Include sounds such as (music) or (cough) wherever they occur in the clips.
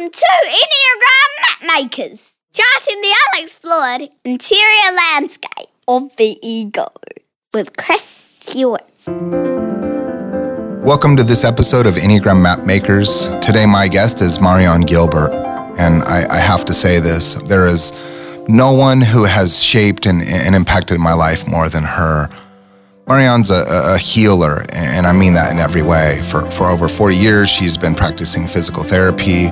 Welcome to Enneagram Mapmakers, charting the unexplored interior landscape of the ego with Chris Stewart. Welcome to this episode of Enneagram Mapmakers. Today, my guest is Marion Gilbert. And I, I have to say this there is no one who has shaped and, and impacted my life more than her. Marion's a, a, healer, and I mean that in every way. For, for over 40 years, she's been practicing physical therapy.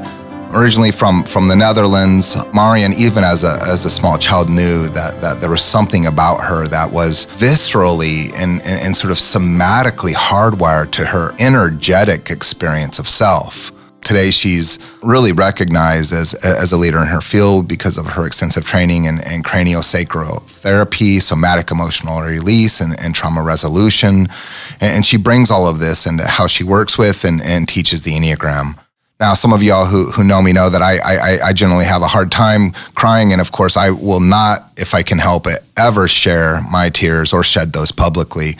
Originally from, from the Netherlands, Marion, even as a, as a small child, knew that, that there was something about her that was viscerally and, and, and sort of somatically hardwired to her energetic experience of self. Today, she's really recognized as, as a leader in her field because of her extensive training in, in craniosacral therapy, somatic emotional release, and, and trauma resolution. And, and, she brings all of this into how she works with and, and teaches the Enneagram. Now, some of y'all who, who know me know that I, I, I generally have a hard time crying. And of course, I will not, if I can help it, ever share my tears or shed those publicly.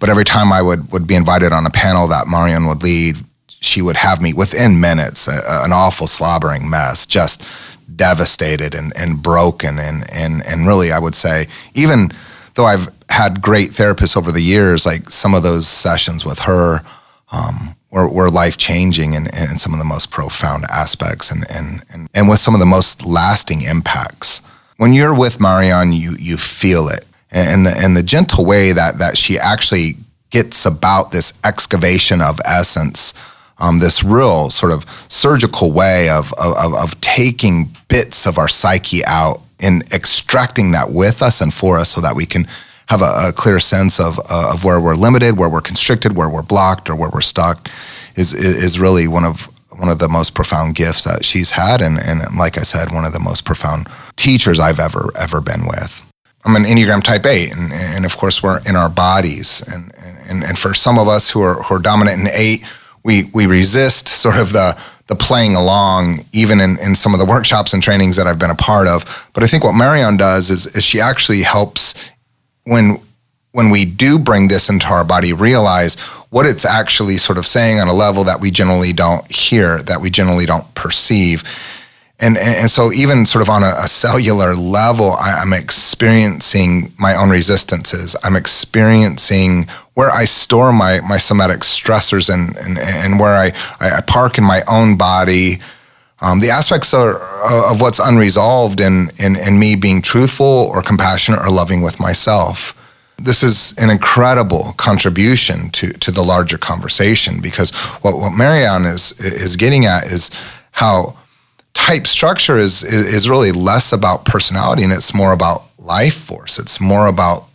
But every time I would, would be invited on a panel that Marion would lead, she would have me within minutes, an awful slobbering mess, just devastated and, and broken. And, and, and really, I would say, even though I've had great therapists over the years, like some of those sessions with her um, were, were life changing and, and some of the most profound aspects and, and, and, and with some of the most lasting impacts. When you're with Marion, you, you feel it. And the, and the gentle way that, that she actually gets about this excavation of essence um, this real sort of surgical way of, of, of taking bits of our psyche out and extracting that with us and for us so that we can have a, a clear sense of, uh, of where we're limited, where we're constricted, where we're blocked, or where we're stuck is, is really one of one of the most profound gifts that she's had and, and like I said, one of the most profound teachers I've ever ever been with. I'm an Enneagram type 8, and, and of course, we're in our bodies. And, and, and for some of us who are, who are dominant in 8, we we resist sort of the the playing along, even in, in some of the workshops and trainings that I've been a part of. But I think what Marion does is, is she actually helps when when we do bring this into our body, realize what it's actually sort of saying on a level that we generally don't hear, that we generally don't perceive. And, and so even sort of on a, a cellular level I, am experiencing my own resistances. I'm experiencing where i store my my somatic stressors and and, and where I, I park in my own body um, the aspects are, of what's unresolved in, in, in me being truthful or compassionate or loving with myself this is an incredible contribution to, to the larger conversation because what, what Marion is is getting at is how type structure is, is, is really less about personality and it's more about life force. It's more about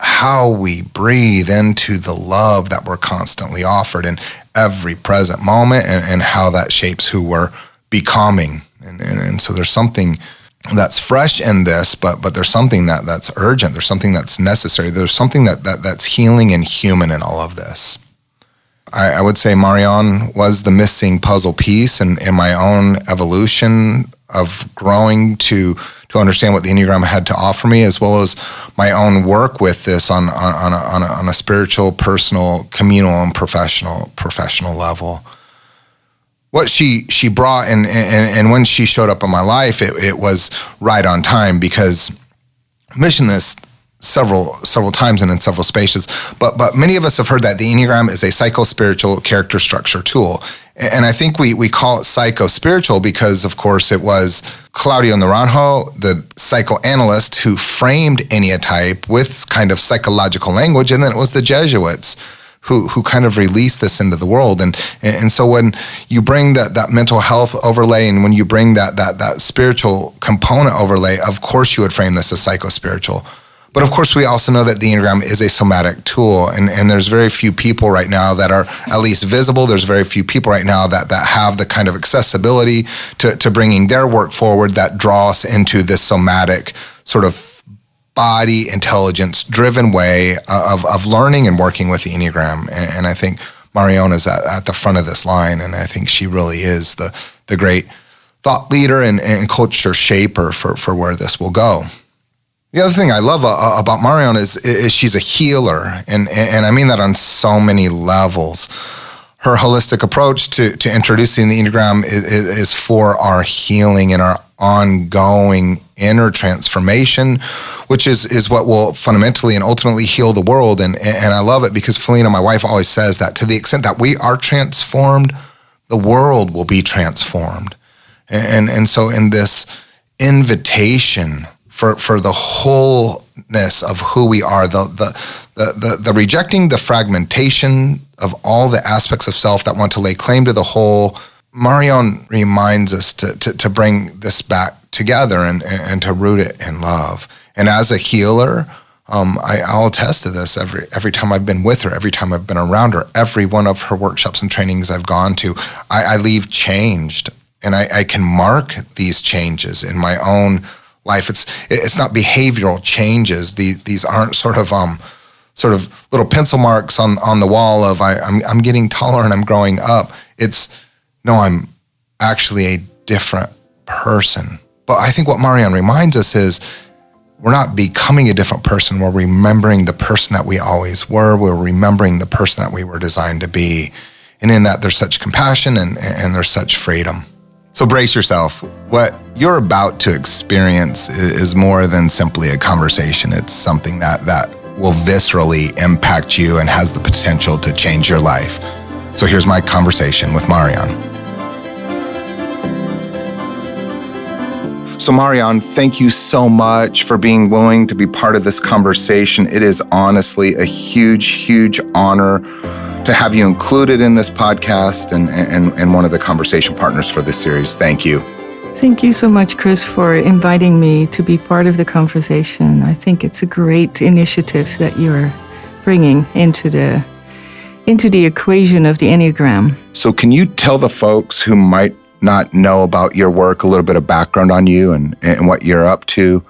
how we breathe into the love that we're constantly offered in every present moment and, and how that shapes who we're becoming. And, and, and, so there's something that's fresh in this, but but there's something that that's urgent. There's something that's necessary. There's something that, that that's healing and human in all of this. I, I, would say Marion was the missing puzzle piece in, in my own evolution of growing to to understand what the Enneagram had to offer me, as well as my own work with this on on, on, a, on, a, on a spiritual, personal, communal, and professional professional level. What she she brought and and, and when she showed up in my life, it, it was right on time because mission this several several times and in several spaces. But but many of us have heard that the Enneagram is a psycho spiritual character structure tool. And I think we we call it psycho spiritual because of course it was Claudio Naranjo, the psychoanalyst who framed Enneatype with kind of psychological language, and then it was the Jesuits who who kind of release this into the world. And and so when you bring that that mental health overlay and when you bring that that that spiritual component overlay, of course you would frame this as psycho spiritual. But of course, we also know that the Enneagram is a somatic tool, and, and there's very few people right now that are at least visible. There's very few people right now that, that have the kind of accessibility to, to bringing their work forward that draw us into this somatic sort of body intelligence driven way of, of learning and working with the Enneagram. And, and I think Marion is at, at the front of this line, and I think she really is the, the great thought leader and, and culture shaper for, for where this will go. The other thing I love uh, about Marion is, is she's a healer, and, and I mean that on so many levels. her holistic approach to, to introducing the Enneagram is, is for our healing and our ongoing inner transformation, which is, is what will fundamentally and ultimately heal the world. And, and I love it because Felina, my wife, always says that to the extent that we are transformed, the world will be transformed. And, and so in this invitation for, for the wholeness of who we are, the, the, the, the, the rejecting the fragmentation of all the aspects of self that want to lay claim to the whole, Marion reminds us to, to, to bring this back together and, and to root it in love. And as a healer, um, I, I'll attest to this every every time I've been with her, every time I've been around her, every one of her workshops and trainings I've gone to, I, I leave changed, and I, I can mark these changes in my own life. It's it's not behavioral changes. These these aren't sort of um sort of little pencil marks on on the wall of I, I'm I'm getting taller and I'm growing up. It's no, I'm actually a different person. But I think what Marianne reminds us is we're not becoming a different person. We're remembering the person that we always were. We're remembering the person that we were designed to be. And in that, there's such compassion and, and there's such freedom. So brace yourself. What you're about to experience is more than simply a conversation. It's something that, that will viscerally impact you and has the potential to change your life. So here's my conversation with Marianne. So, Marianne, thank you so much for being willing to be part of this conversation. It is honestly a huge, huge honor to have you included in this podcast and, and, and one of the conversation partners for this series. Thank you. Thank you so much, Chris, for inviting me to be part of the conversation. I think it's a great initiative that you're bringing into the into the equation of the Enneagram. So, can you tell the folks who might not know about your work, a little bit of background on you and, and what you're up to.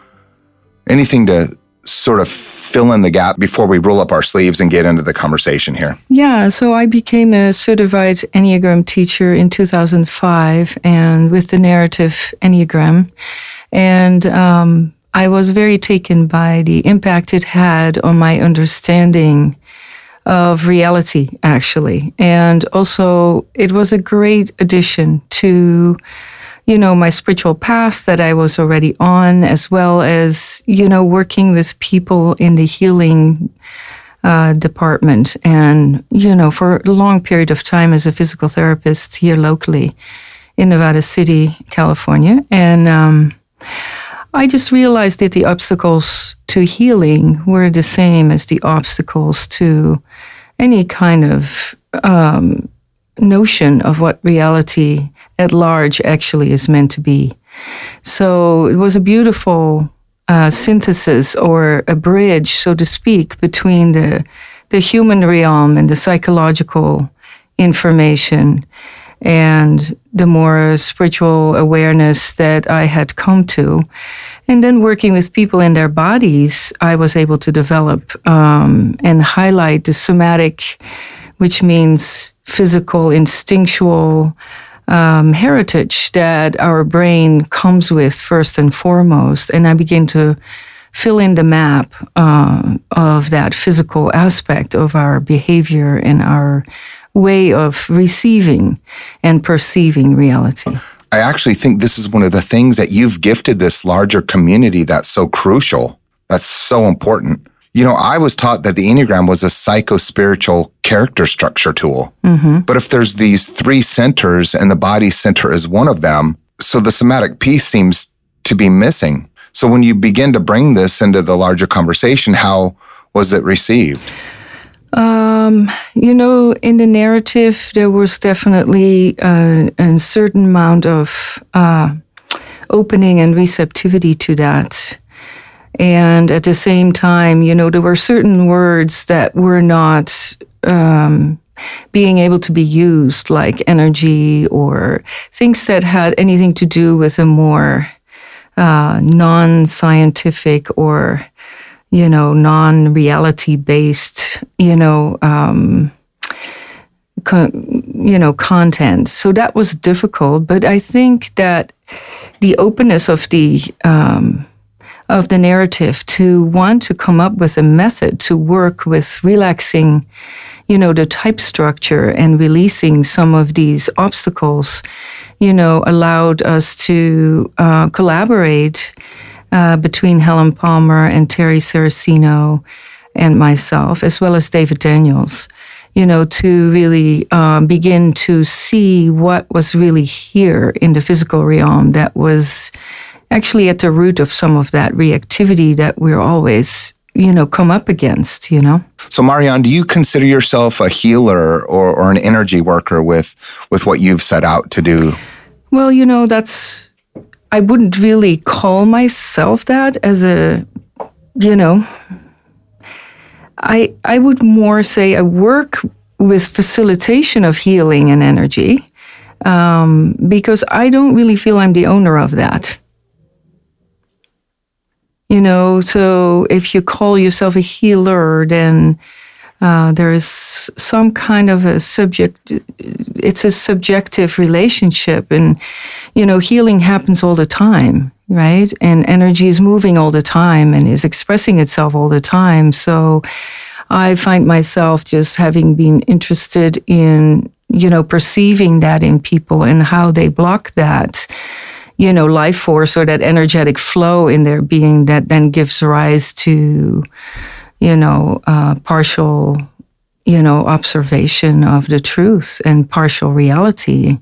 Anything to sort of fill in the gap before we roll up our sleeves and get into the conversation here? Yeah, so I became a certified Enneagram teacher in 2005 and with the narrative Enneagram. And um, I was very taken by the impact it had on my understanding of reality, actually. And also, it was a great addition to, you know, my spiritual path that I was already on, as well as, you know, working with people in the healing uh, department. And, you know, for a long period of time as a physical therapist here locally in Nevada City, California. And, um, I just realized that the obstacles to healing were the same as the obstacles to any kind of um, notion of what reality at large actually is meant to be. So it was a beautiful uh, synthesis or a bridge, so to speak, between the the human realm and the psychological information and the more spiritual awareness that I had come to. And then working with people in their bodies, I was able to develop um, and highlight the somatic, which means physical, instinctual um, heritage that our brain comes with first and foremost. And I begin to fill in the map uh, of that physical aspect of our behavior and our way of receiving and perceiving reality. I actually think this is one of the things that you've gifted this larger community that's so crucial, that's so important. You know, I was taught that the Enneagram was a psycho spiritual character structure tool. Mm-hmm. But if there's these three centers and the body center is one of them, so the somatic piece seems to be missing. So when you begin to bring this into the larger conversation, how was it received? Um, you know, in the narrative, there was definitely uh, a certain amount of uh, opening and receptivity to that. And at the same time, you know, there were certain words that were not um, being able to be used, like energy or things that had anything to do with a more uh, non scientific or you know, non reality based, you know, um, you know, content. So that was difficult, but I think that the openness of the um, of the narrative to want to come up with a method to work with relaxing you know, the type structure and releasing some of these obstacles, you know, allowed us to uh, collaborate uh, between Helen Palmer and Terry Saracino and myself, as well as David Daniels, you know, to really uh, begin to see what was really here in the physical realm that was actually at the root of some of that reactivity that we're always you know come up against you know? So marianne do you consider yourself a healer or, or an energy worker with with what you've set out to do? Well you know that's i wouldn't really call myself that as a you know I I would more say I work with facilitation of healing and energy um, because I don't really feel I'm the owner of that. You know, so if you call yourself a healer, then uh, there is some kind of a subject. It's a subjective relationship, and you know, healing happens all the time right? And energy is moving all the time and is expressing itself all the time. So I find myself just having been interested in, you know, perceiving that in people and how they block that, you know, life force or that energetic flow in their being that then gives rise to, you know, uh, partial, you know, observation of the truth and partial reality.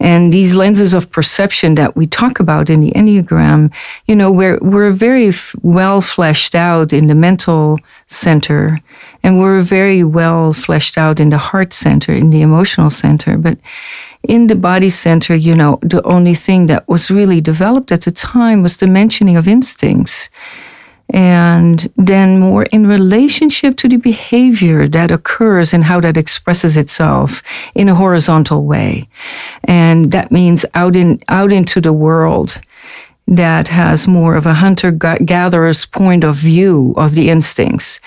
And these lenses of perception that we talk about in the Enneagram, you know, we're, we're very f- well fleshed out in the mental center and we're very well fleshed out in the heart center, in the emotional center. But in the body center, you know, the only thing that was really developed at the time was the mentioning of instincts and then more in relationship to the behavior that occurs and how that expresses itself in a horizontal way and that means out in out into the world that has more of a hunter gatherer's point of view of the instincts.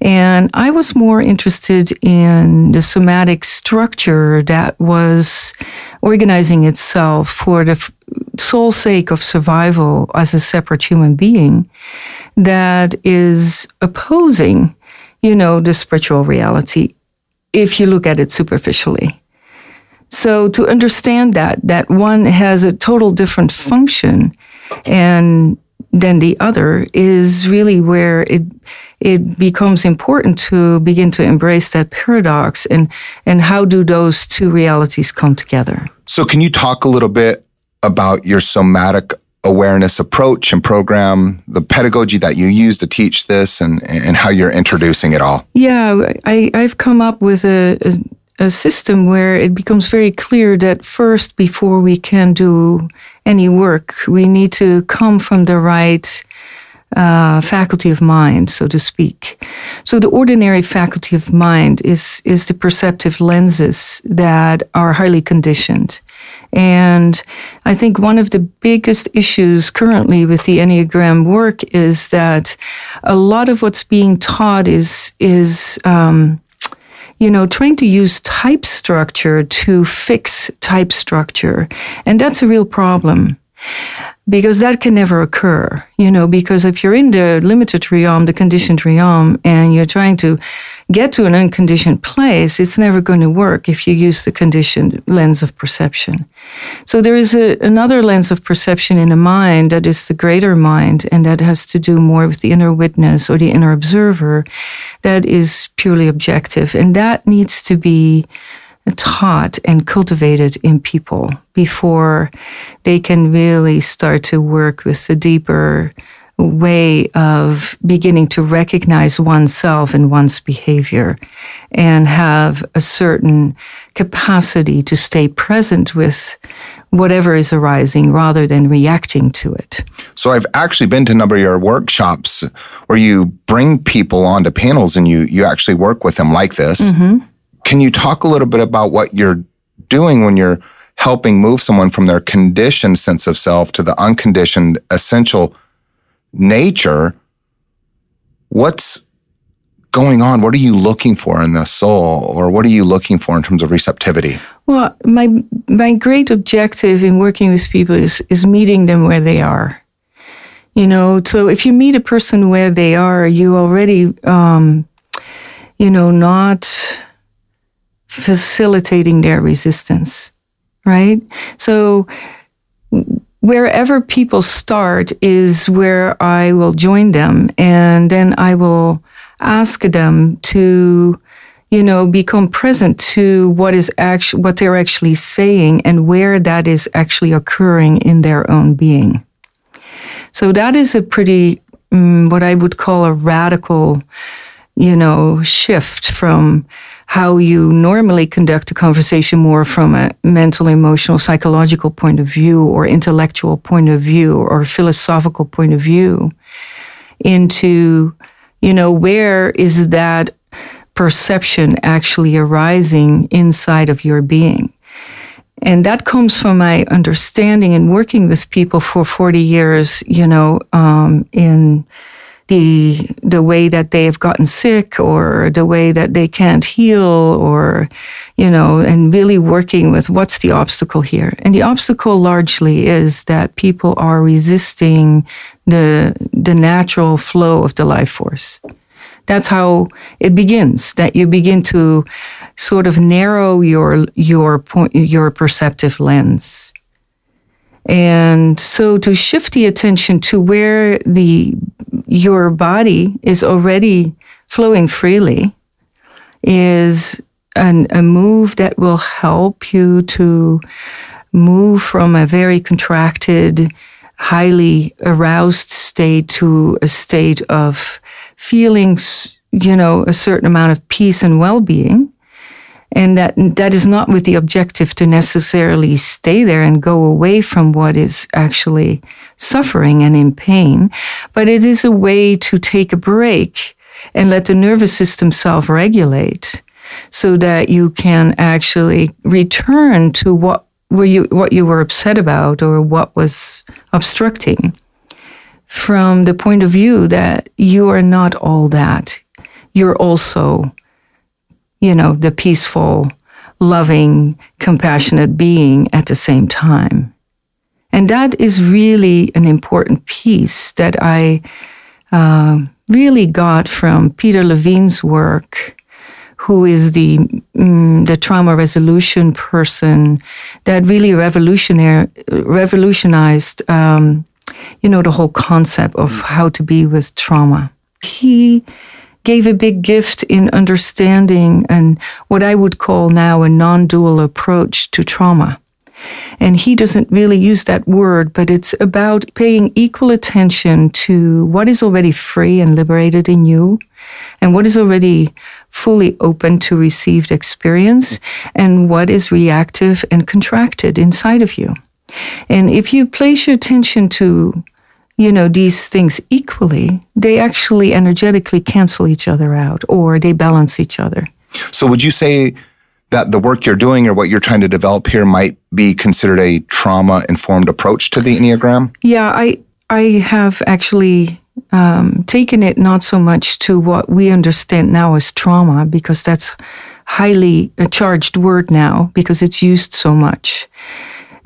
And I was more interested in the somatic structure that was organizing itself for the sole sake of survival as a separate human being that is opposing, you know, the spiritual reality if you look at it superficially. So to understand that, that one has a total different function and than the other is really where it it becomes important to begin to embrace that paradox and and how do those two realities come together. So can you talk a little bit about your somatic awareness approach and program, the pedagogy that you use to teach this, and, and how you're introducing it all? Yeah, I, I've come up with a, a, a system where it becomes very clear that first, before we can do any work, we need to come from the right uh, faculty of mind, so to speak. So the ordinary faculty of mind is is the perceptive lenses that are highly conditioned. And I think one of the biggest issues currently with the Enneagram work is that a lot of what's being taught is is um, you know, trying to use type structure to fix type structure. And that's a real problem because that can never occur, you know, because if you're in the limited realm, the conditioned realm, and you're trying to get to an unconditioned place, it's never going to work if you use the conditioned lens of perception. So there is a, another lens of perception in the mind that is the greater mind, and that has to do more with the inner witness or the inner observer that is purely objective. And that needs to be taught and cultivated in people before they can really start to work with the deeper way of beginning to recognize oneself and one's behavior and have a certain capacity to stay present with whatever is arising rather than reacting to it. So I've actually been to a number of your workshops where you bring people onto panels and you you actually work with them like this. Mm-hmm. Can you talk a little bit about what you're doing when you're helping move someone from their conditioned sense of self to the unconditioned essential nature? What's going on? What are you looking for in the soul, or what are you looking for in terms of receptivity? Well, my my great objective in working with people is is meeting them where they are. You know, so if you meet a person where they are, you already um, you know, not facilitating their resistance, right? So wherever people start is where I will join them and then I will ask them to you know become present to what is actually what they're actually saying and where that is actually occurring in their own being so that is a pretty um, what I would call a radical you know shift from how you normally conduct a conversation more from a mental, emotional, psychological point of view or intellectual point of view or philosophical point of view into, you know, where is that perception actually arising inside of your being? And that comes from my understanding and working with people for 40 years, you know, um, in the the way that they have gotten sick or the way that they can't heal or you know and really working with what's the obstacle here. And the obstacle largely is that people are resisting the the natural flow of the life force. That's how it begins that you begin to sort of narrow your your point your perceptive lens and so to shift the attention to where the your body is already flowing freely is an, a move that will help you to move from a very contracted, highly aroused state to a state of feelings, you know, a certain amount of peace and well-being and that that is not with the objective to necessarily stay there and go away from what is actually suffering and in pain but it is a way to take a break and let the nervous system self-regulate so that you can actually return to what were you what you were upset about or what was obstructing from the point of view that you are not all that. You're also you know, the peaceful, loving, compassionate being at the same time. And that is really an important piece that I uh, really got from Peter Levine's work, who is the mm, the trauma resolution person that really revolutionized, um, you know, the whole concept of how to be with trauma. He gave a big gift in understanding and what I would call now a non dual approach to trauma. And he doesn't really use that word, but it's about paying equal attention to what is already free and liberated in you and what is already fully open to received experience and what is reactive and contracted inside of you. And if you place your attention to you know, these things equally, they actually energetically cancel each other out or they balance each other. So, would you say that the work you're doing or what you're trying to develop here might be considered a trauma informed approach to the Enneagram? Yeah, I, I have actually um, taken it not so much to what we understand now as trauma, because that's highly a charged word now because it's used so much.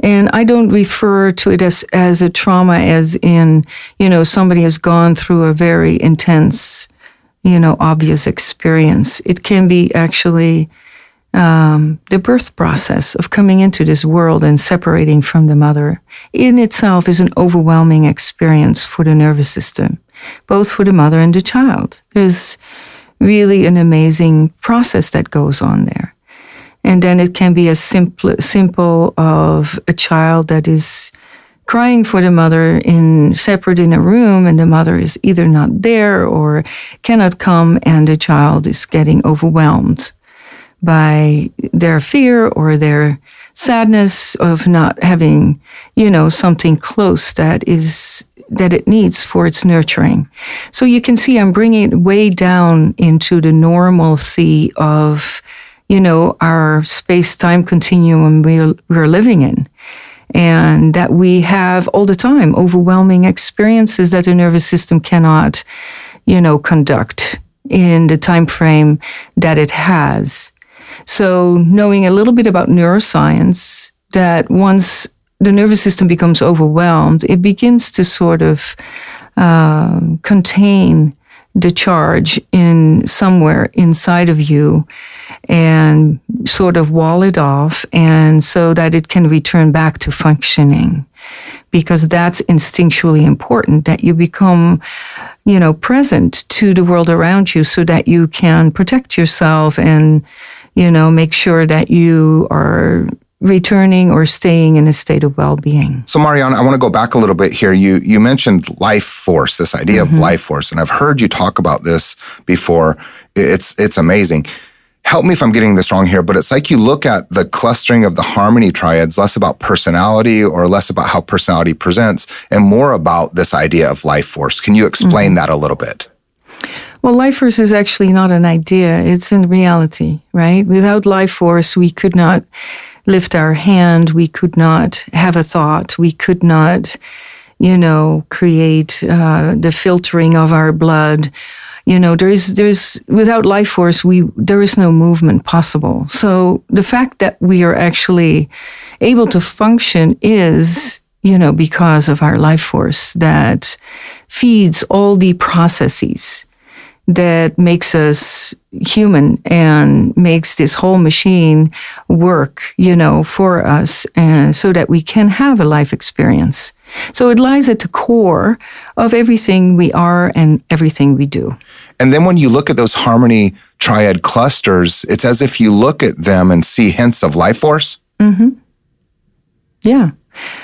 And I don't refer to it as, as a trauma as in, you know, somebody has gone through a very intense, you know, obvious experience. It can be actually um, the birth process of coming into this world and separating from the mother in itself is an overwhelming experience for the nervous system, both for the mother and the child. There's really an amazing process that goes on there. And then it can be as simple, simple of a child that is crying for the mother in separate in a room and the mother is either not there or cannot come and the child is getting overwhelmed by their fear or their sadness of not having, you know, something close that is that it needs for its nurturing. So you can see I'm bringing it way down into the normalcy of you know, our space time continuum we're, we're living in. And that we have all the time overwhelming experiences that the nervous system cannot, you know, conduct in the time frame that it has. So knowing a little bit about neuroscience, that once the nervous system becomes overwhelmed, it begins to sort of uh, contain the charge in somewhere inside of you and sort of wall it off and so that it can return back to functioning because that's instinctually important that you become you know present to the world around you so that you can protect yourself and you know make sure that you are returning or staying in a state of well-being. So Marianne, I want to go back a little bit here. You you mentioned life force, this idea mm-hmm. of life force, and I've heard you talk about this before. It's it's amazing. Help me if I'm getting this wrong here, but it's like you look at the clustering of the harmony triads less about personality or less about how personality presents and more about this idea of life force. Can you explain mm-hmm. that a little bit? Well, life force is actually not an idea, it's in reality, right? Without life force, we could not lift our hand, we could not have a thought, we could not, you know, create uh, the filtering of our blood. You know, there is there's without life force, we there is no movement possible. So the fact that we are actually able to function is you know, because of our life force that feeds all the processes that makes us human and makes this whole machine work, you know, for us and so that we can have a life experience. So it lies at the core of everything we are and everything we do. And then when you look at those harmony triad clusters, it's as if you look at them and see hints of life force. Mm-hmm. Yeah.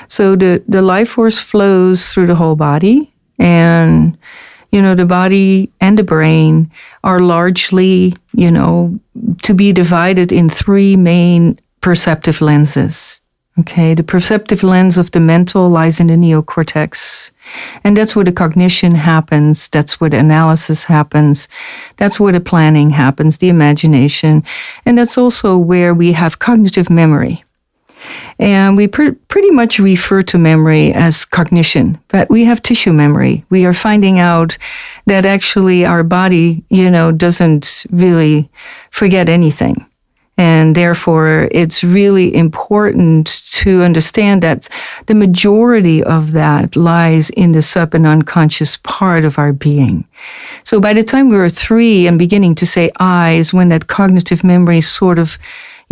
So the, the life force flows through the whole body and you know, the body and the brain are largely, you know, to be divided in three main perceptive lenses. Okay, the perceptive lens of the mental lies in the neocortex. And that's where the cognition happens. That's where the analysis happens. That's where the planning happens, the imagination. And that's also where we have cognitive memory. And we pr- pretty much refer to memory as cognition, but we have tissue memory. We are finding out that actually our body, you know, doesn't really forget anything. And therefore, it's really important to understand that the majority of that lies in the sub and unconscious part of our being. So by the time we were three and beginning to say I is when that cognitive memory sort of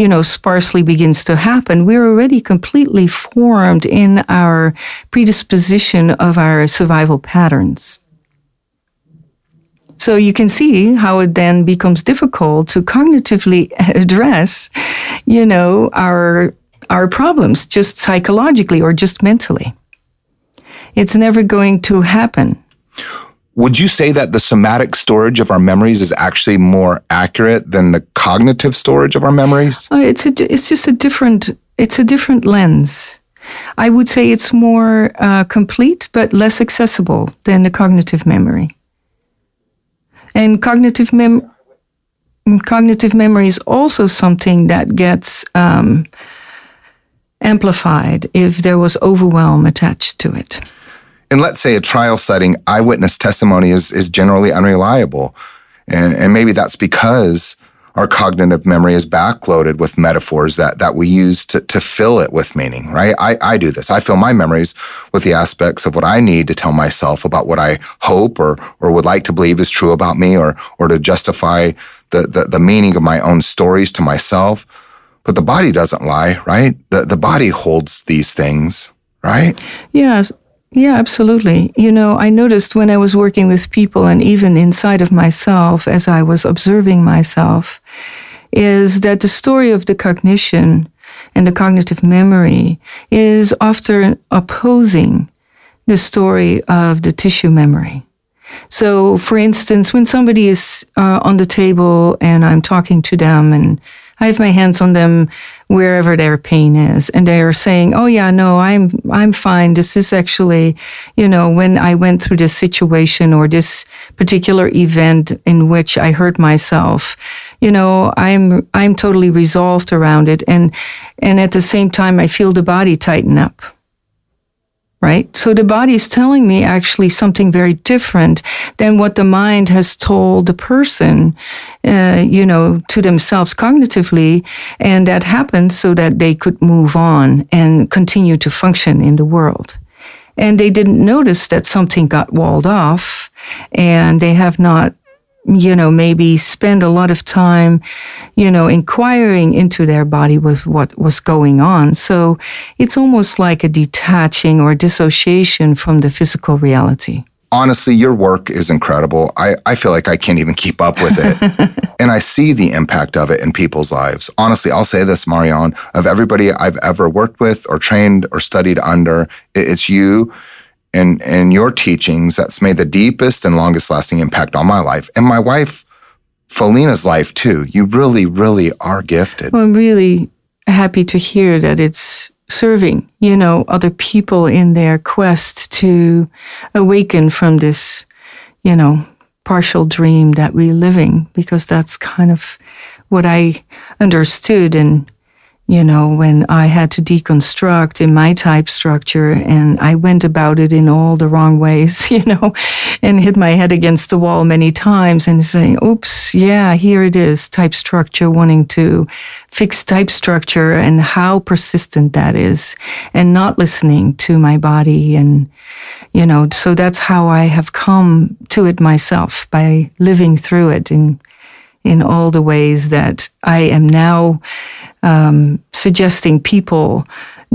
you know, sparsely begins to happen, we're already completely formed in our predisposition of our survival patterns. So you can see how it then becomes difficult to cognitively (laughs) address, you know, our our problems just psychologically or just mentally. It's never going to happen. Would you say that the somatic storage of our memories is actually more accurate than the cognitive storage of our memories? Oh, it's a, it's just a different it's a different lens. I would say it's more uh, complete but less accessible than the cognitive memory. And cognitive mem cognitive memory is also something that gets um, amplified if there was overwhelm attached to it in let's say a trial setting, eyewitness testimony is is generally unreliable. And and maybe that's because our cognitive memory is backloaded with metaphors that that we use to, to fill it with meaning, right? I, I do this. I fill my memories with the aspects of what I need to tell myself about what I hope or or would like to believe is true about me or or to justify the, the, the meaning of my own stories to myself. But the body doesn't lie, right? The the body holds these things, right? Yes. Yeah, absolutely. You know, I noticed when I was working with people and even inside of myself as I was observing myself, is that the story of the cognition and the cognitive memory is often opposing the story of the tissue memory. So, for instance, when somebody is uh, on the table and I'm talking to them and I have my hands on them wherever their pain is, and they are saying, "Oh yeah, no, I'm I'm fine. This is actually, you know, when I went through this situation or this particular event in which I hurt myself, you know, I'm I'm totally resolved around it, and and at the same time, I feel the body tighten up." Right? So the body is telling me actually something very different than what the mind has told the person, uh, you know, to themselves cognitively. And that happened so that they could move on and continue to function in the world. and they didn't notice that something got walled off and they have not you know maybe spend a lot of time you know inquiring into their body with what was going on so it's almost like a detaching or dissociation from the physical reality honestly, your work is incredible. I, I feel like I can't even keep up with it. (laughs) and I see the impact of it in people's lives. Honestly, I'll say this, Marianne, of everybody I've ever worked with or trained or studied under, it's you and, and your teachings that's made the deepest and longest lasting impact on my life. And my wife, Felina's life too. You really, really are gifted. Well, I'm really happy to hear that it's serving, you know, other people in their quest to awaken from this, you know, partial dream that we're living, because that's kind of what I understood and you know, when I had to deconstruct in my type structure and I went about it in all the wrong ways, (laughs) you know, and hit my head against the wall many times and saying, oops, yeah, here it is, type structure, wanting to fix type structure and how persistent that is and not listening to my body. And, you know, so that's how I have come to it myself by living through it in, in all the ways that I am now um, suggesting people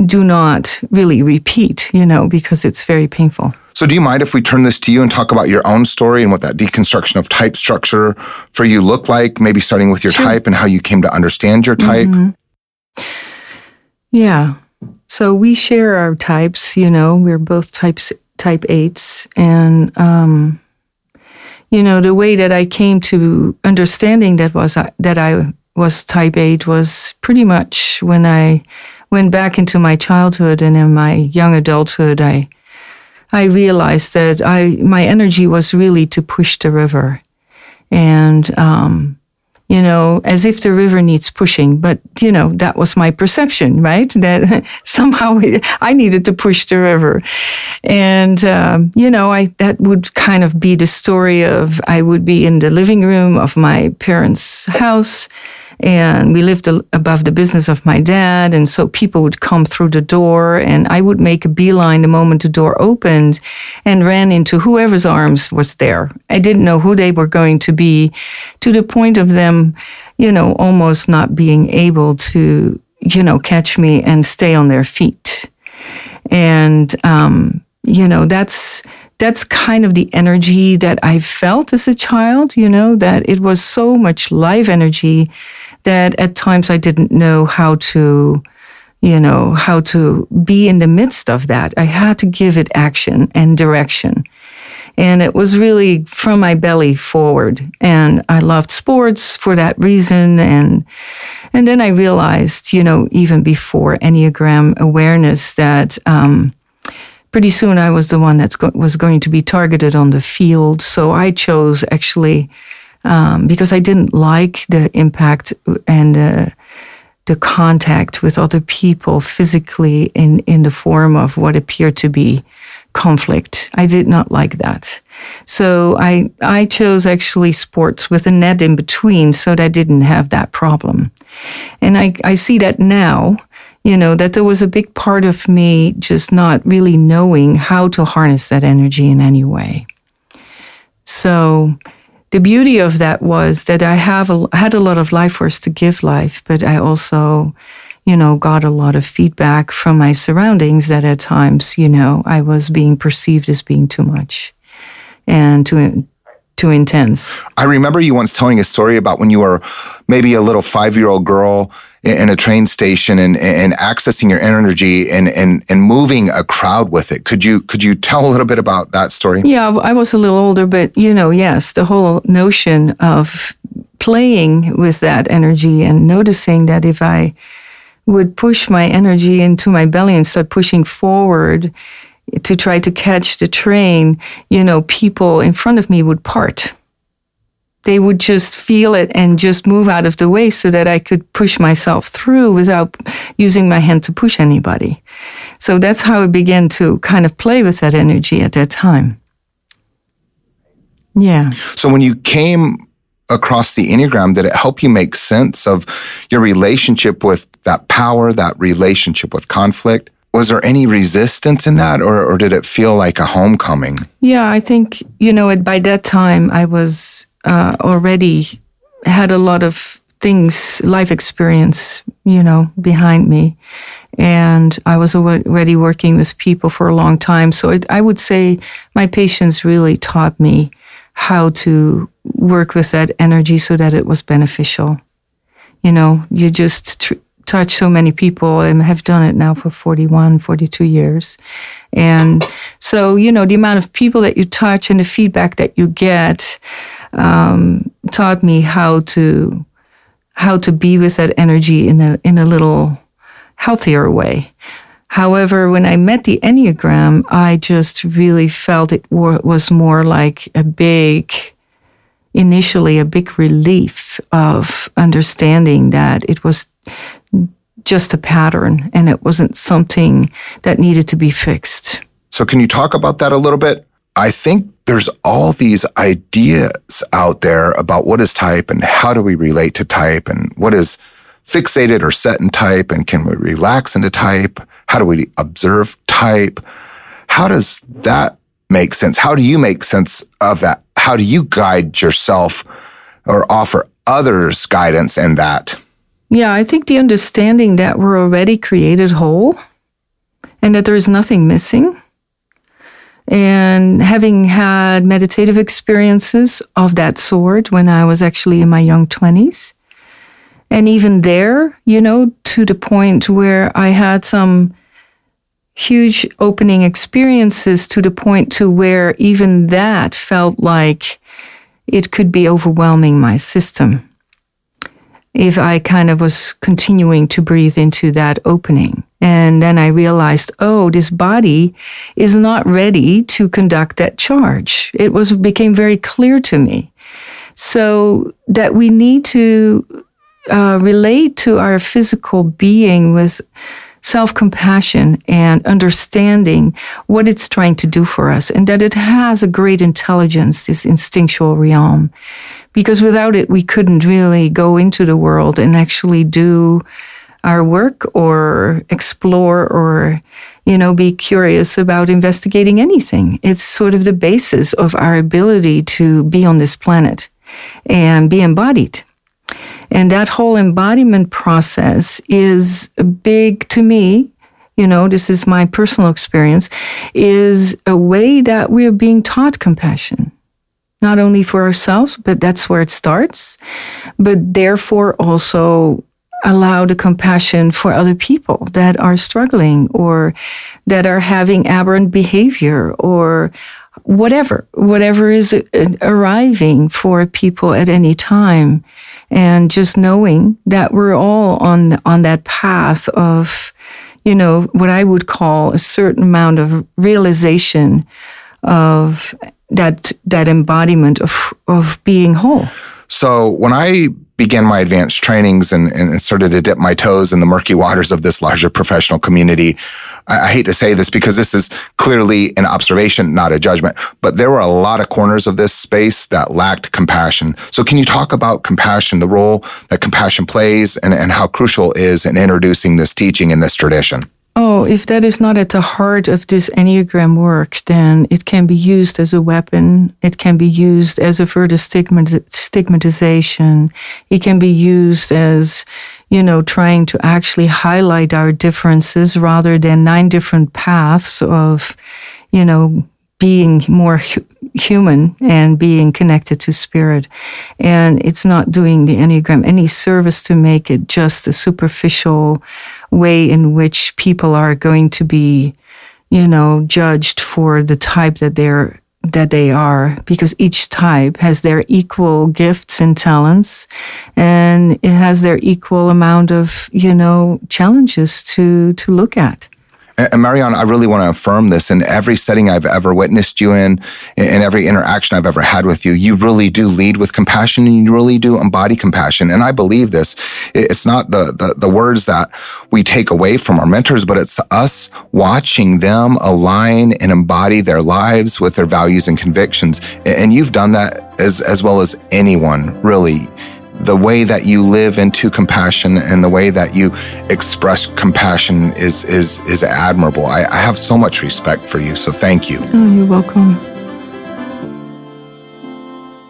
do not really repeat, you know, because it's very painful. So, do you mind if we turn this to you and talk about your own story and what that deconstruction of type structure for you looked like? Maybe starting with your sure. type and how you came to understand your type. Mm-hmm. Yeah. So we share our types. You know, we're both types type eights, and um, you know the way that I came to understanding that was uh, that I was type 8 was pretty much when I went back into my childhood and in my young adulthood, I I realized that I my energy was really to push the river, and um, you know, as if the river needs pushing. But you know, that was my perception, right? (laughs) That somehow I needed to push the river, and um, you know, I that would kind of be the story of I would be in the living room of my parents' house and we lived above the business of my dad. And so people would come through the door, and I would make a beeline the moment the door opened and ran into whoever's arms was there. I didn't know who they were going to be to the point of them, you know, almost not being able to, you know, catch me and stay on their feet. And, um, you know, that's that's kind of the energy that I felt as a child, you know, that it was so much live energy that at times I didn't know how to, you know, how to be in the midst of that. I had to give it action and direction. And it was really from my belly forward. And I loved sports for that reason. And, and then I realized, you know, even before Enneagram awareness that, um, pretty soon I was the one that go- was going to be targeted on the field. So I chose actually um, because I didn't like the impact and uh, the contact with other people physically in, in the form of what appeared to be conflict. I did not like that. So I, I chose actually sports with a net in between so that I didn't have that problem. And I, I see that now, you know, that there was a big part of me just not really knowing how to harness that energy in any way. So the beauty of that was that I have a, had a lot of life force to give life, but I also, you know, got a lot of feedback from my surroundings that at times, you know, I was being perceived as being too much and too too intense. I remember you once telling a story about when you were maybe a little five year old girl in a train station and, and accessing your energy and, and, and moving a crowd with it. Could you, could you tell a little bit about that story? Yeah, I was a little older, but you know, yes, the whole notion of playing with that energy and noticing that if I would push my energy into my belly and start pushing forward, to try to catch the train, you know, people in front of me would part. They would just feel it and just move out of the way so that I could push myself through without using my hand to push anybody. So that's how I began to kind of play with that energy at that time. Yeah. So when you came across the Enneagram, did it help you make sense of your relationship with that power, that relationship with conflict? Was there any resistance in that or, or did it feel like a homecoming? Yeah, I think, you know, by that time I was uh, already had a lot of things, life experience, you know, behind me. And I was already working with people for a long time. So it, I would say my patients really taught me how to work with that energy so that it was beneficial. You know, you just tr- touch so many people and have done it now for 41, 42 years. And so, you know, the amount of people that you touch and the feedback that you get um, taught me how to how to be with that energy in a in a little healthier way. However, when I met the Enneagram, I just really felt it was more like a big, initially a big relief of understanding that it was just a pattern and it wasn't something that needed to be fixed. So, can you talk about that a little bit? I think there's all these ideas out there about what is type and how do we relate to type and what is fixated or set in type and can we relax into type? How do we observe type? How does that make sense? How do you make sense of that? How do you guide yourself or offer others guidance in that? Yeah, I think the understanding that we're already created whole and that there's nothing missing. And having had meditative experiences of that sort when I was actually in my young 20s, and even there, you know, to the point where I had some huge opening experiences to the point to where even that felt like it could be overwhelming my system if I kind of was continuing to breathe into that opening. And then I realized, oh, this body is not ready to conduct that charge. It was became very clear to me. So that we need to uh, relate to our physical being with self compassion and understanding what it's trying to do for us, and that it has a great intelligence, this instinctual realm. Because without it, we couldn't really go into the world and actually do our work or explore or you know be curious about investigating anything it's sort of the basis of our ability to be on this planet and be embodied and that whole embodiment process is big to me. You know, this is my personal experience, is a way that we're being taught compassion. Not only for ourselves, but that's where it starts, but therefore also allow the compassion for other people that are struggling or that are having aberrant behavior or whatever, whatever is arriving for people at any time. And just knowing that we're all on on that path of you know what i would call a certain amount of realization of that that embodiment of of being whole so when i began my advanced trainings and, and started to dip my toes in the murky waters of this larger professional community. I, I, hate to say this because this is clearly an observation, not a judgment, but there were a lot of corners of this space that lacked compassion. So can you talk about compassion, the role that compassion plays and, and how crucial is in introducing this teaching in this tradition? Oh, if that is not at the heart of this Enneagram work, then it can be used as a weapon. It can be used as a further stigmatization. It can be used as, you know, trying to actually highlight our differences rather than nine different paths of, you know, being more hu- human and being connected to spirit. And it's not doing the Enneagram any service to make it just a superficial way in which people are going to be, you know, judged for the type that they're that they are because each type has their equal gifts and talents and it has their equal amount of you know challenges to to look at and Marion, I really want to affirm this in every setting I've ever witnessed you in, in every interaction I've ever had with you. You really do lead with compassion and you really do embody compassion. And I believe this. It's not the, the, the words that we take away from our mentors, but it's us watching them align and embody their lives with their values and convictions. And you've done that as, as well as anyone, really the way that you live into compassion and the way that you express compassion is is is admirable. I, I have so much respect for you. So thank you. Oh, you're welcome.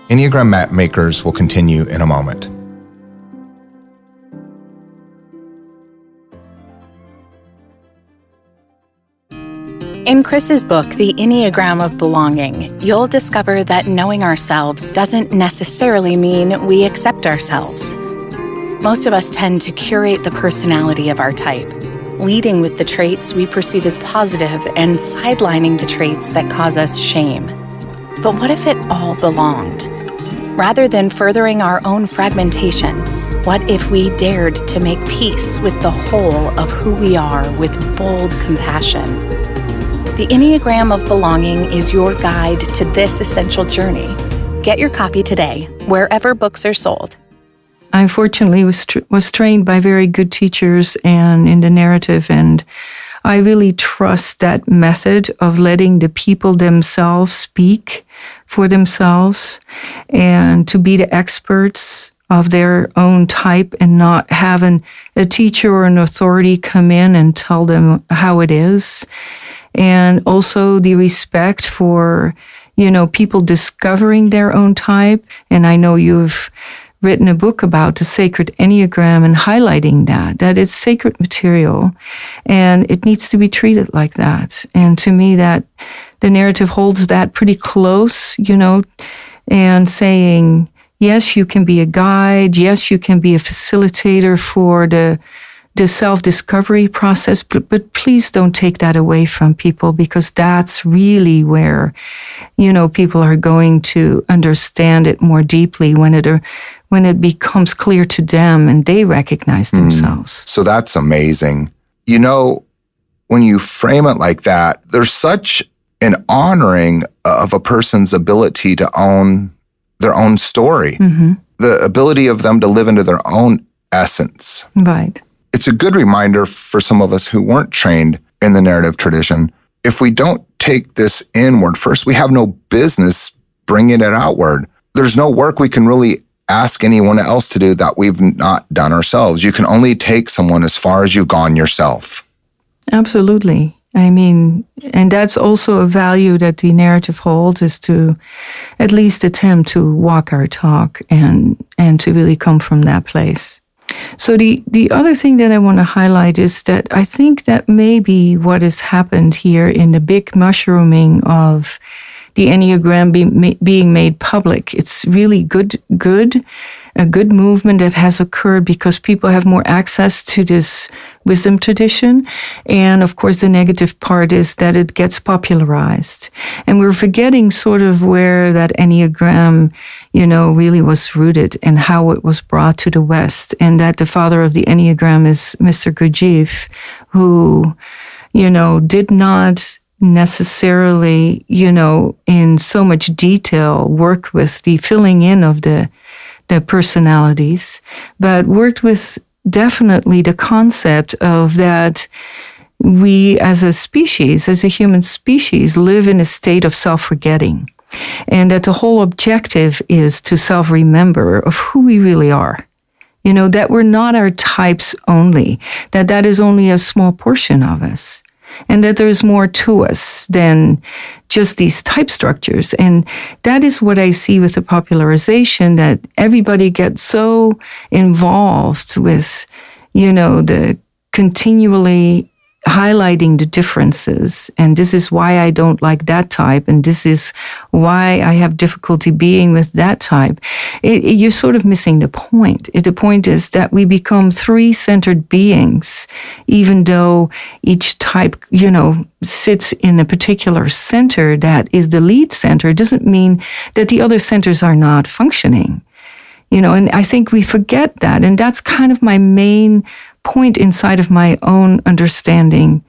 Enneagram map makers will continue in a moment. In Chris's book, The Enneagram of Belonging, you'll discover that knowing ourselves doesn't necessarily mean we accept ourselves. Most of us tend to curate the personality of our type, leading with the traits we perceive as positive and sidelining the traits that cause us shame. But what if it all belonged? Rather than furthering our own fragmentation, what if we dared to make peace with the whole of who we are with bold compassion? The Enneagram of Belonging is your guide to this essential journey. Get your copy today, wherever books are sold. I fortunately was tra- was trained by very good teachers and in the narrative, and I really trust that method of letting the people themselves speak for themselves and to be the experts of their own type and not having a teacher or an authority come in and tell them how it is and also the respect for, you know, people discovering their own type. And I know you've written a book about the sacred Enneagram and highlighting that, that it's sacred material and it needs to be treated like that. And to me, that the narrative holds that pretty close, you know, and saying, yes, you can be a guide. Yes, you can be a facilitator for the the self discovery process, but, but please don't take that away from people because that's really where, you know, people are going to understand it more deeply when it are, when it becomes clear to them and they recognize hmm. themselves. Mm. So that's amazing. You know, when you frame it like that, there's such an honoring of a person's ability to own their own story, mm-hmm. the ability of them to live into their own essence. Right it's a good reminder for some of us who weren't trained in the narrative tradition. If we don't take this inward first, we have no business bringing it outward. There's no work we can really ask anyone else to do that we've not done ourselves. You can only take someone as far as you've gone yourself. Absolutely. I mean, and that's also a value that the narrative holds is to at least attempt to walk our talk and and to really come from that place. So the the other thing that I want to highlight is that I think that maybe what has happened here in the big mushrooming of the Enneagram be, being made public, it's really good good a good movement that has occurred because people have more access to this wisdom tradition. And of course, the negative part is that it gets popularized. And we're forgetting sort of where that Enneagram, you know, really was rooted and how it was brought to the West. And that the father of the Enneagram is Mr. Gurdjieff, who, you know, did not necessarily, you know, in so much detail work with the filling in of the the personalities, but worked with definitely the concept of that we as a species, as a human species, live in a state of self forgetting. And that the whole objective is to self remember of who we really are. You know, that we're not our types only, that that is only a small portion of us and that there's more to us than just these type structures. And that is what I see with the popularization that everybody gets so involved with, you know, the continually highlighting the differences. And this is why I don't like that type. And this is why I have difficulty being with that type. It, it, you're sort of missing the point. It, the point is that we become three centered beings, even though each type, you know, sits in a particular center that is the lead center, doesn't mean that the other centers are not functioning. You know, and I think we forget that. And that's kind of my main point inside of my own understanding,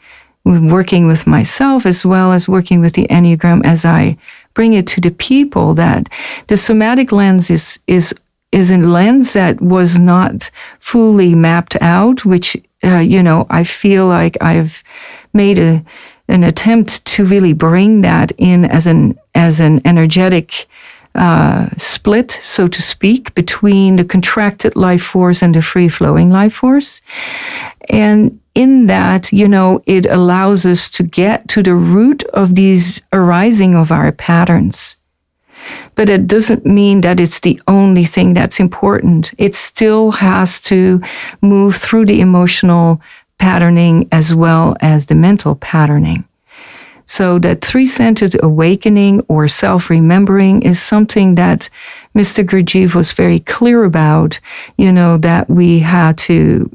working with myself as well as working with the Enneagram as I bring it to the people that the somatic lens is, is, is a lens that was not fully mapped out, which, uh, you know, I feel like I've made a, an attempt to really bring that in as an, as an energetic uh, split, so to speak, between the contracted life force and the free flowing life force. And in that, you know, it allows us to get to the root of these arising of our patterns. But it doesn't mean that it's the only thing that's important. It still has to move through the emotional patterning as well as the mental patterning. So that three-centered awakening or self-remembering is something that Mr. Gurdjieff was very clear about, you know, that we had to,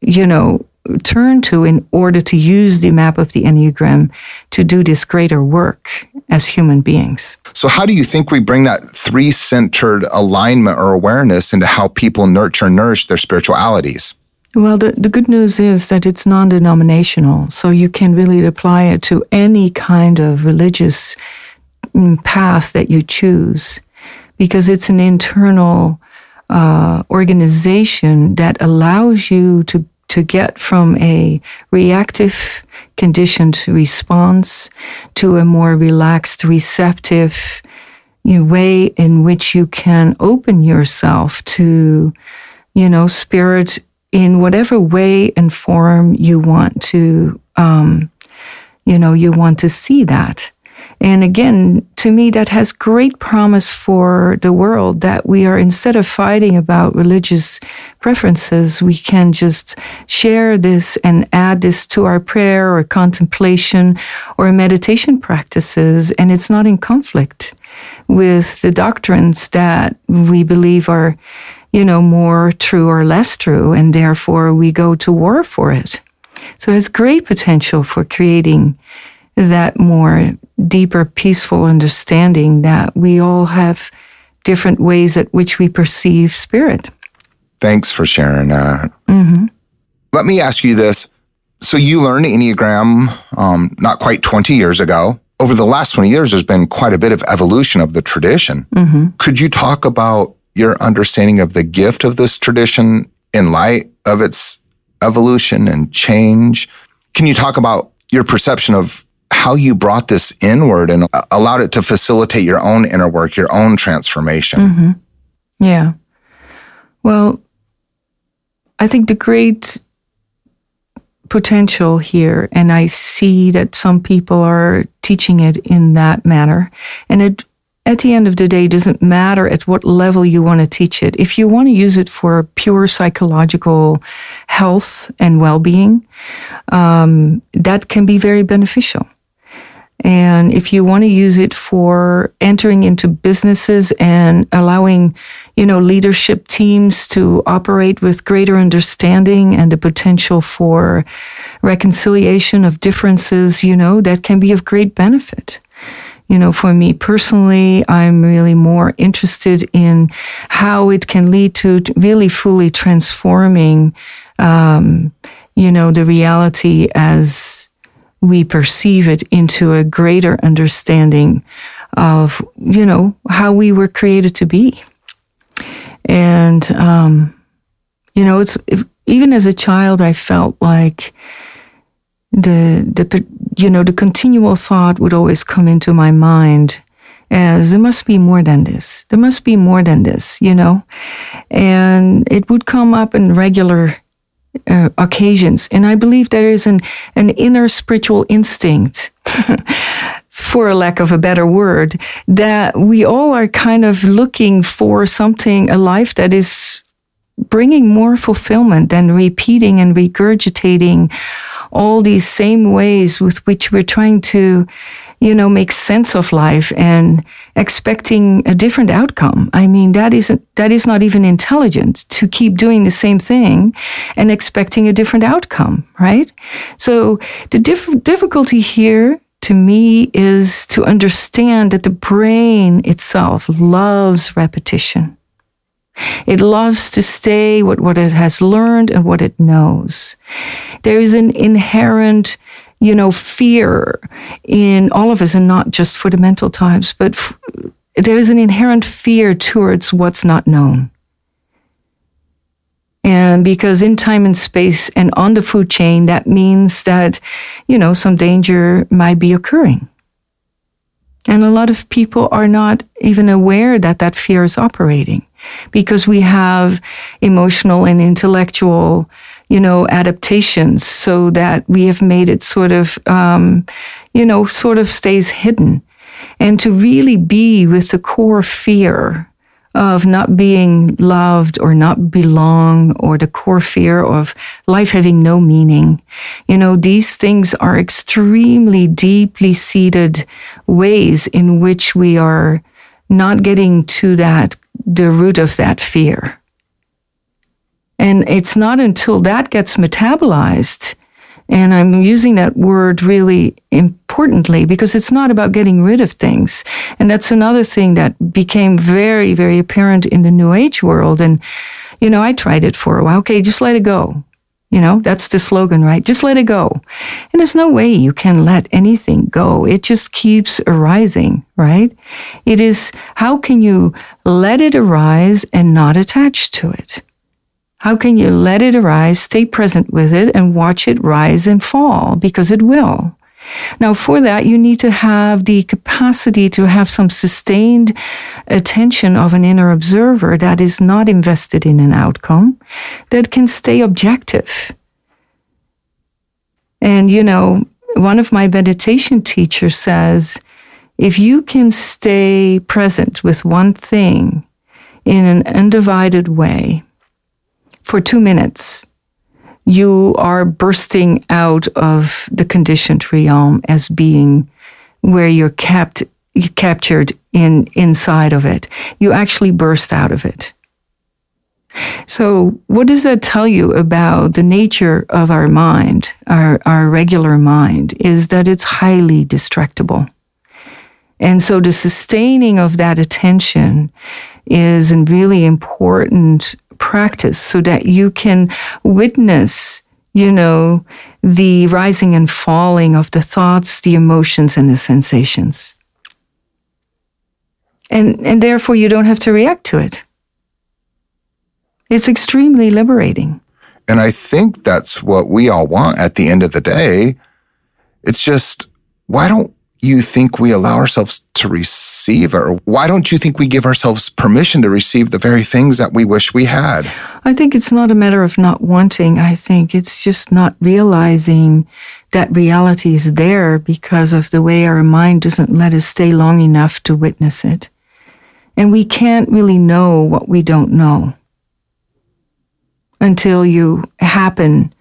you know, turn to in order to use the map of the Enneagram to do this greater work as human beings. So, how do you think we bring that three centered alignment or awareness into how people nurture and nourish their spiritualities? Well, the, the good news is that it's non denominational, so you can really apply it to any kind of religious mm, path that you choose because it's an internal uh, organization that allows you to to get from a reactive conditioned response to a more relaxed receptive you know, way in which you can open yourself to you know spirit in whatever way and form you want to um, you know you want to see that and again, to me, that has great promise for the world that we are, instead of fighting about religious preferences, we can just share this and add this to our prayer or contemplation or meditation practices. And it's not in conflict with the doctrines that we believe are, you know, more true or less true. And therefore we go to war for it. So it has great potential for creating that more deeper, peaceful understanding that we all have different ways at which we perceive spirit. Thanks for sharing that. Mm-hmm. Let me ask you this. So, you learned Enneagram um, not quite 20 years ago. Over the last 20 years, there's been quite a bit of evolution of the tradition. Mm-hmm. Could you talk about your understanding of the gift of this tradition in light of its evolution and change? Can you talk about your perception of how you brought this inward and allowed it to facilitate your own inner work, your own transformation. Mm-hmm. Yeah. Well, I think the great potential here, and I see that some people are teaching it in that manner. And it, at the end of the day, doesn't matter at what level you want to teach it. If you want to use it for pure psychological health and well being, um, that can be very beneficial. And if you want to use it for entering into businesses and allowing, you know, leadership teams to operate with greater understanding and the potential for reconciliation of differences, you know, that can be of great benefit. You know, for me personally, I'm really more interested in how it can lead to really fully transforming, um, you know, the reality as we perceive it into a greater understanding of, you know, how we were created to be. And, um, you know, it's even as a child, I felt like the, the, you know, the continual thought would always come into my mind as there must be more than this. There must be more than this, you know? And it would come up in regular uh, occasions. And I believe there is an, an inner spiritual instinct, (laughs) for a lack of a better word, that we all are kind of looking for something, a life that is bringing more fulfillment than repeating and regurgitating all these same ways with which we're trying to you know, make sense of life and expecting a different outcome. I mean, that isn't, that is not even intelligent to keep doing the same thing and expecting a different outcome, right? So the diff- difficulty here to me is to understand that the brain itself loves repetition. It loves to stay with what it has learned and what it knows. There is an inherent you know, fear in all of us, and not just for the mental types, but f- there is an inherent fear towards what's not known. And because in time and space and on the food chain, that means that, you know, some danger might be occurring. And a lot of people are not even aware that that fear is operating because we have emotional and intellectual, you know, adaptations so that we have made it sort of, um, you know, sort of stays hidden. And to really be with the core fear of not being loved or not belong or the core fear of life having no meaning. You know, these things are extremely deeply seated ways in which we are not getting to that, the root of that fear. And it's not until that gets metabolized and I'm using that word really importantly because it's not about getting rid of things. And that's another thing that became very, very apparent in the New Age world. And, you know, I tried it for a while. Okay, just let it go. You know, that's the slogan, right? Just let it go. And there's no way you can let anything go. It just keeps arising, right? It is, how can you let it arise and not attach to it? How can you let it arise, stay present with it, and watch it rise and fall? Because it will. Now, for that, you need to have the capacity to have some sustained attention of an inner observer that is not invested in an outcome, that can stay objective. And, you know, one of my meditation teachers says, if you can stay present with one thing in an undivided way, for two minutes, you are bursting out of the conditioned realm as being where you're kept captured in inside of it. You actually burst out of it. So, what does that tell you about the nature of our mind, our, our regular mind, is that it's highly distractible. And so, the sustaining of that attention is a really important practice so that you can witness, you know, the rising and falling of the thoughts, the emotions, and the sensations. And, and therefore, you don't have to react to it. It's extremely liberating. And I think that's what we all want at the end of the day. It's just, why don't you think we allow ourselves to receive or why don't you think we give ourselves permission to receive the very things that we wish we had? I think it's not a matter of not wanting. I think it's just not realizing that reality is there because of the way our mind doesn't let us stay long enough to witness it. And we can't really know what we don't know until you happen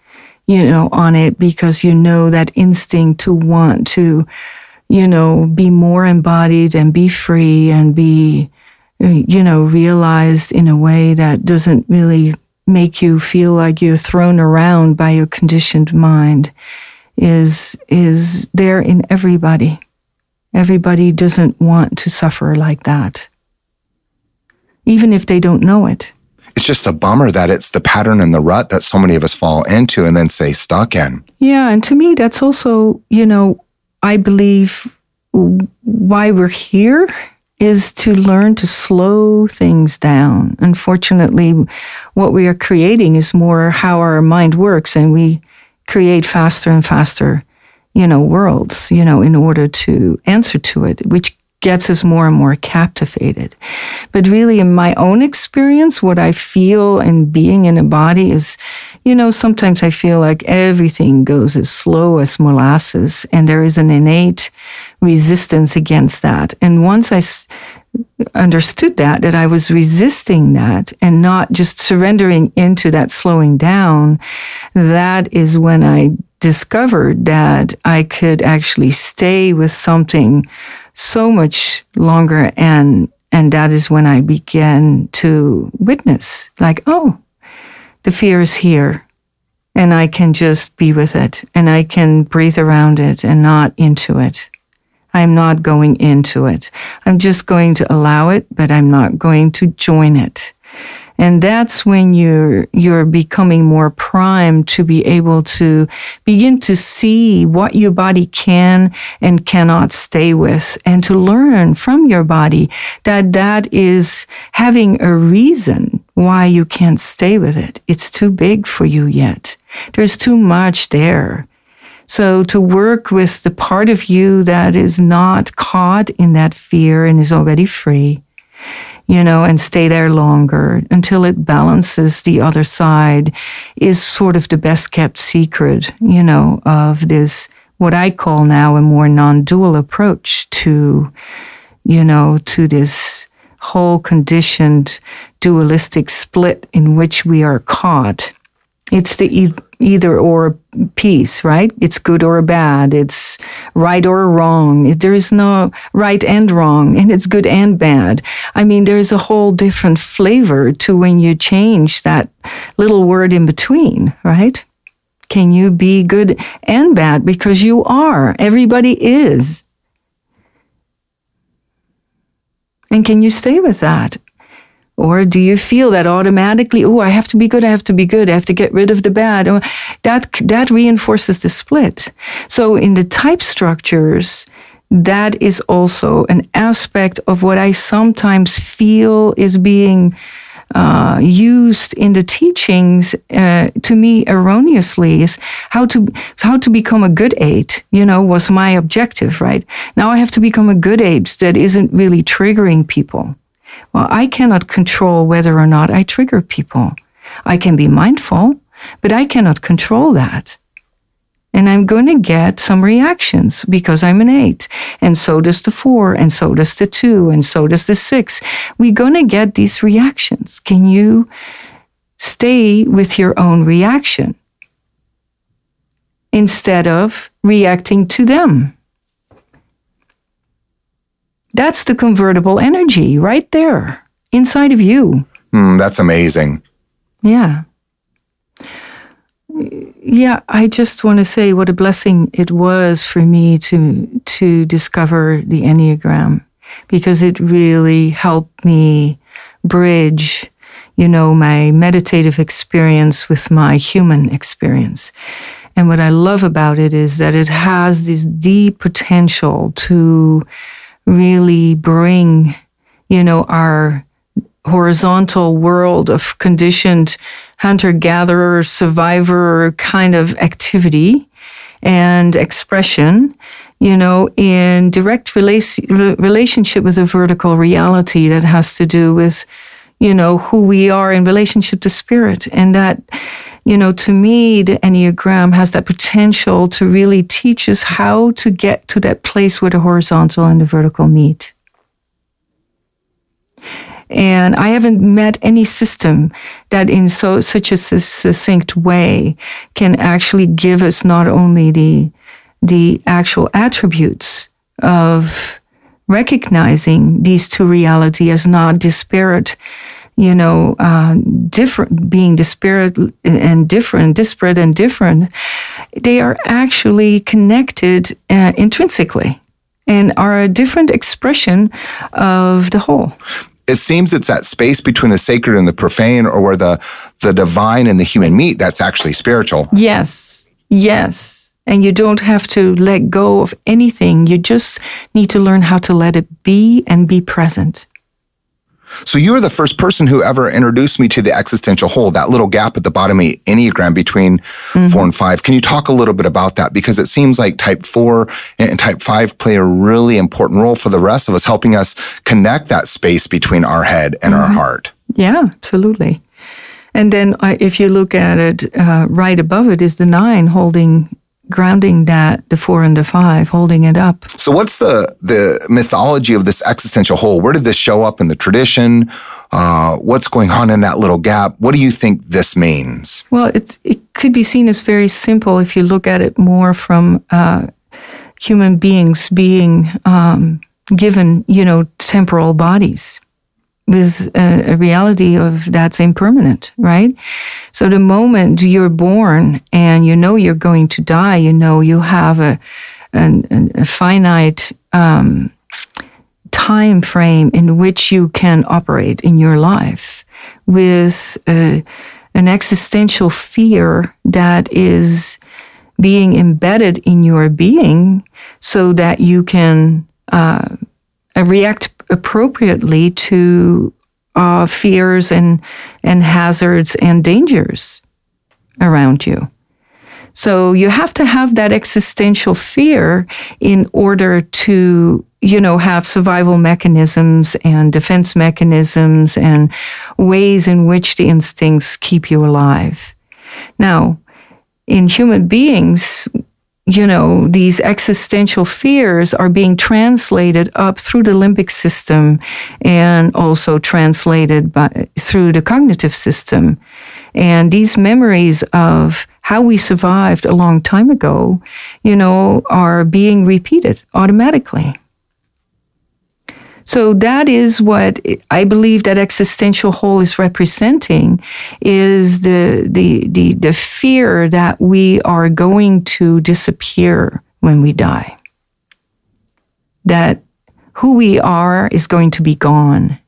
you know on it because you know that instinct to want to you know, be more embodied and be free and be, you know, realized in a way that doesn't really make you feel like you're thrown around by your conditioned mind is is there in everybody. Everybody doesn't want to suffer like that. Even if they don't know it. It's just a bummer that it's the pattern and the rut that so many of us fall into and then say stuck in. Yeah, and to me that's also, you know, I believe why we're here is to learn to slow things down. Unfortunately, what we are creating is more how our mind works, and we create faster and faster, you know, worlds, you know, in order to answer to it, which gets us more and more captivated. But really, in my own experience, what I feel in being in a body is, you know, sometimes I feel like everything goes as slow as molasses, and there is an innate resistance against that. And once I s- understood that, that I was resisting that and not just surrendering into that slowing down, that is when I discovered that I could actually stay with something so much longer and and that is when I began to witness like oh the fear is here and I can just be with it and I can breathe around it and not into it. I'm not going into it. I'm just going to allow it, but I'm not going to join it. And that's when you're, you're becoming more primed to be able to begin to see what your body can and cannot stay with and to learn from your body that that is having a reason why you can't stay with it. It's too big for you yet. There's too much there. So to work with the part of you that is not caught in that fear and is already free, you know, and stay there longer until it balances the other side is sort of the best kept secret, you know, of this, what I call now a more non dual approach to, you know, to this whole conditioned dualistic split in which we are caught. It's the e- either or piece, right? It's good or bad. It's right or wrong. There is no right and wrong, and it's good and bad. I mean, there's a whole different flavor to when you change that little word in between, right? Can you be good and bad? Because you are. Everybody is. And can you stay with that? Or do you feel that automatically, oh, I have to be good, I have to be good, I have to get rid of the bad? That, that reinforces the split. So in the type structures, that is also an aspect of what I sometimes feel is being uh, used in the teachings uh, to me erroneously is how to how to become a good eight. You know, was my objective, right? Now I have to become a good eight that isn't really triggering people. Well, I cannot control whether or not I trigger people. I can be mindful, but I cannot control that. And I'm going to get some reactions because I'm an eight. And so does the four, and so does the two, and so does the six. We're going to get these reactions. Can you stay with your own reaction instead of reacting to them? That's the convertible energy right there inside of you. Mm, that's amazing. Yeah. Yeah, I just want to say what a blessing it was for me to to discover the Enneagram because it really helped me bridge, you know, my meditative experience with my human experience. And what I love about it is that it has this deep potential to really bring, you know, our horizontal world of conditioned hunter gatherer survivor kind of activity and expression you know in direct rela- relationship with a vertical reality that has to do with you know who we are in relationship to spirit. And that you know to me the enneagram has that potential to really teach us how to get to that place where the horizontal and the vertical meet. And I haven't met any system that in so such a succinct way can actually give us not only the the actual attributes of recognizing these two reality as not disparate you know, uh, different, being disparate and different, disparate and different, they are actually connected uh, intrinsically and are a different expression of the whole. It seems it's that space between the sacred and the profane or where the the divine and the human meet that's actually spiritual. Yes yes. And you don't have to let go of anything. You just need to learn how to let it be and be present so you were the first person who ever introduced me to the existential hole, that little gap at the bottom of the Enneagram between mm-hmm. four and five. Can you talk a little bit about that? Because it seems like type four and type five play a really important role for the rest of us, helping us connect that space between our head and mm-hmm. our heart. Yeah, absolutely. And then uh, if you look at it, uh, right above it is the nine holding grounding that the four and the five, holding it up. So, what's the the mythology of this existential hole? Where did this show up in the tradition? Uh, what's going on in that little gap? What do you think this means? Well, it's it could be seen as very simple if you look at it more from uh, human beings being um, given, you know, temporal bodies with a, a, reality of that's impermanent, right? So the moment you're born and you know you're going to die, you know you have a, an, a finite um, time frame in which you can operate in your life with a, an existential fear that is being embedded in your being so that you can uh, react appropriately to uh, fears and and hazards and dangers around you. So you have to have that existential fear in order to, you know, have survival mechanisms and defense mechanisms and ways in which the instincts keep you alive. Now, in human beings, you know, these existential fears are being translated up through the limbic system and also translated by, through the cognitive system. And these memories of how we survived a long time ago, you know, are being repeated automatically. So that is what I believe that existential hole is representing is the, the, the, the fear that we are going to disappear when we die. That who we are is going to be gone.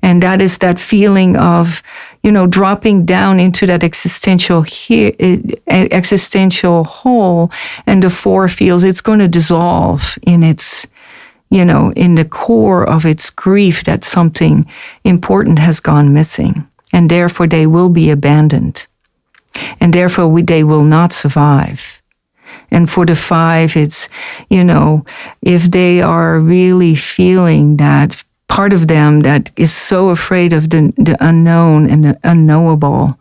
And that is that feeling of, you know, dropping down into that existential he- eh, existential hole and the four feels it's going to dissolve in its you know, in the core of its grief that something important has gone missing. And therefore they will be abandoned. And therefore we, they will not survive. And for the five, it's, you know, if they are really feeling that part of them that is so afraid of the, the unknown and the unknowable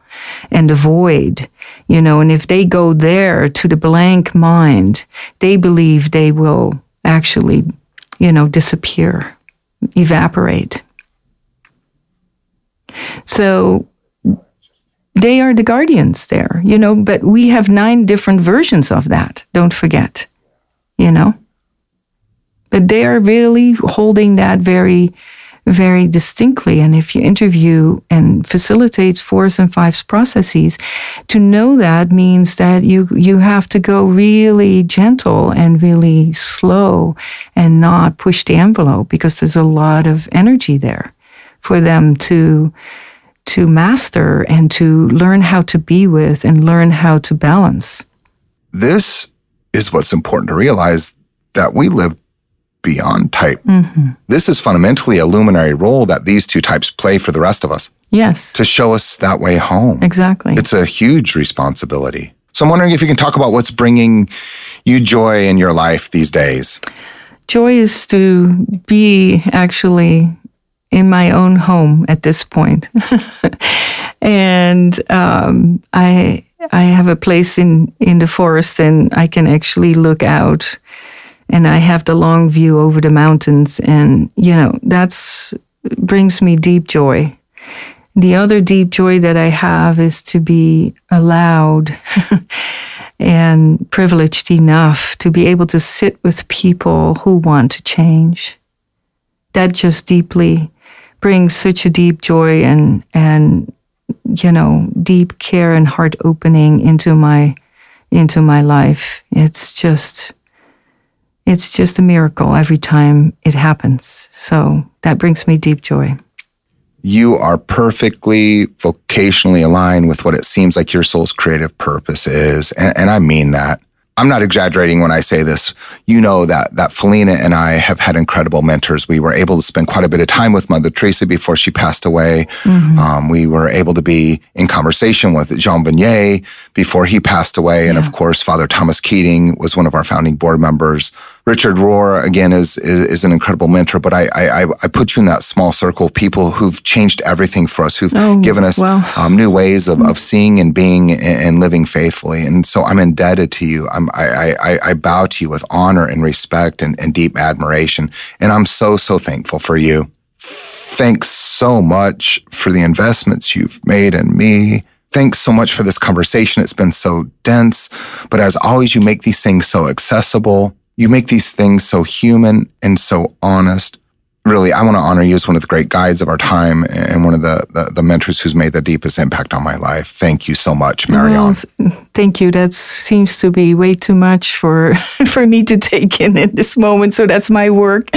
and the void, you know, and if they go there to the blank mind, they believe they will actually you know, disappear, evaporate. So they are the guardians there, you know, but we have nine different versions of that, don't forget, you know. But they are really holding that very very distinctly. And if you interview and facilitate fours and fives processes, to know that means that you, you have to go really gentle and really slow and not push the envelope because there's a lot of energy there for them to, to master and to learn how to be with and learn how to balance. This is what's important to realize that we live beyond type. Mm-hmm. This is fundamentally a luminary role that these two types play for the rest of us. Yes. To show us that way home. Exactly. It's a huge responsibility. So I'm wondering if you can talk about what's bringing you joy in your life these days. Joy is to be actually in my own home at this point. (laughs) and um, I I have a place in, in the forest and I can actually look out and I have the long view over the mountains, and you know that's brings me deep joy. The other deep joy that I have is to be allowed (laughs) and privileged enough to be able to sit with people who want to change. That just deeply brings such a deep joy and and you know deep care and heart opening into my into my life. It's just it's just a miracle every time it happens. So that brings me deep joy. You are perfectly vocationally aligned with what it seems like your soul's creative purpose is. And, and I mean that. I'm not exaggerating when I say this. You know that that Phileena and I have had incredible mentors. We were able to spend quite a bit of time with Mother Teresa before she passed away. Mm-hmm. Um, we were able to be in conversation with Jean Vanier before he passed away, and yeah. of course, Father Thomas Keating was one of our founding board members. Richard Rohr again is, is, is an incredible mentor, but I, I I put you in that small circle of people who've changed everything for us, who've oh, given us um, new ways of, of seeing and being and, and, living faithfully. And so I'm indebted to you. I'm, I, I, I bow to you with honor and respect and, and deep admiration. And I'm so, so thankful for you. Thanks so much for the investments you've made in me. Thanks so much for this conversation. It's been so dense, but as always, you make these things so accessible. You make these things so human and so honest. Really, I want to honor you as one of the great guides of our time and one of the, the, the mentors who's made the deepest impact on my life. Thank you so much, Marion. Well, thank you. That seems to be way too much for (laughs) for me to take in at this moment. So that's my work.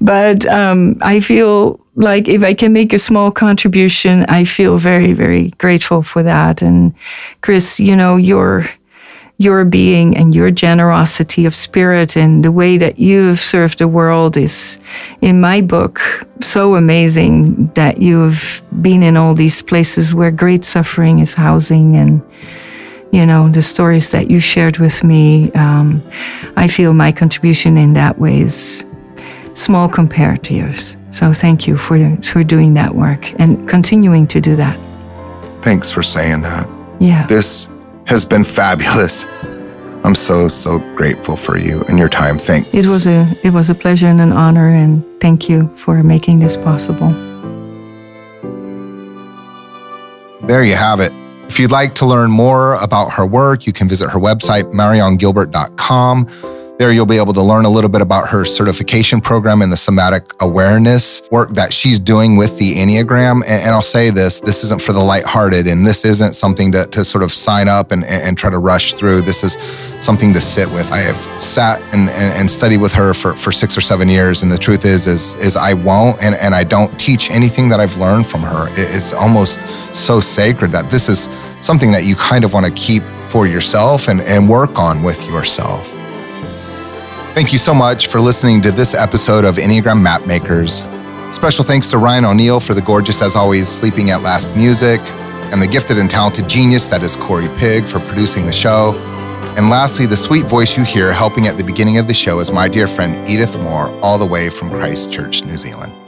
But um, I feel like if I can make a small contribution, I feel very, very grateful for that. And Chris, you know, you're your being and your generosity of spirit and the way that you've served the world is, in my book, so amazing that you've been in all these places where great suffering is housing and you know, the stories that you shared with me, um, I feel my contribution in that way is small compared to yours. So thank you for, for doing that work and continuing to do that. Thanks for saying that. Yeah. This has been fabulous. I'm so so grateful for you and your time. Thanks. It was a it was a pleasure and an honor and thank you for making this possible. There you have it. If you'd like to learn more about her work, you can visit her website, mariongilbert.com. There, you'll be able to learn a little bit about her certification program and the somatic awareness work that she's doing with the Enneagram. And, and I'll say this this isn't for the lighthearted, and this isn't something to, to sort of sign up and, and try to rush through. This is something to sit with. I have sat and, and, and studied with her for, for six or seven years, and the truth is, is, is I won't and, and I don't teach anything that I've learned from her. It's almost so sacred that this is something that you kind of want to keep for yourself and, and work on with yourself. Thank you so much for listening to this episode of Enneagram Mapmakers. Special thanks to Ryan O'Neal for the gorgeous, as always, Sleeping at Last music, and the gifted and talented genius that is Corey Pig for producing the show. And lastly, the sweet voice you hear helping at the beginning of the show is my dear friend Edith Moore, all the way from Christchurch, New Zealand.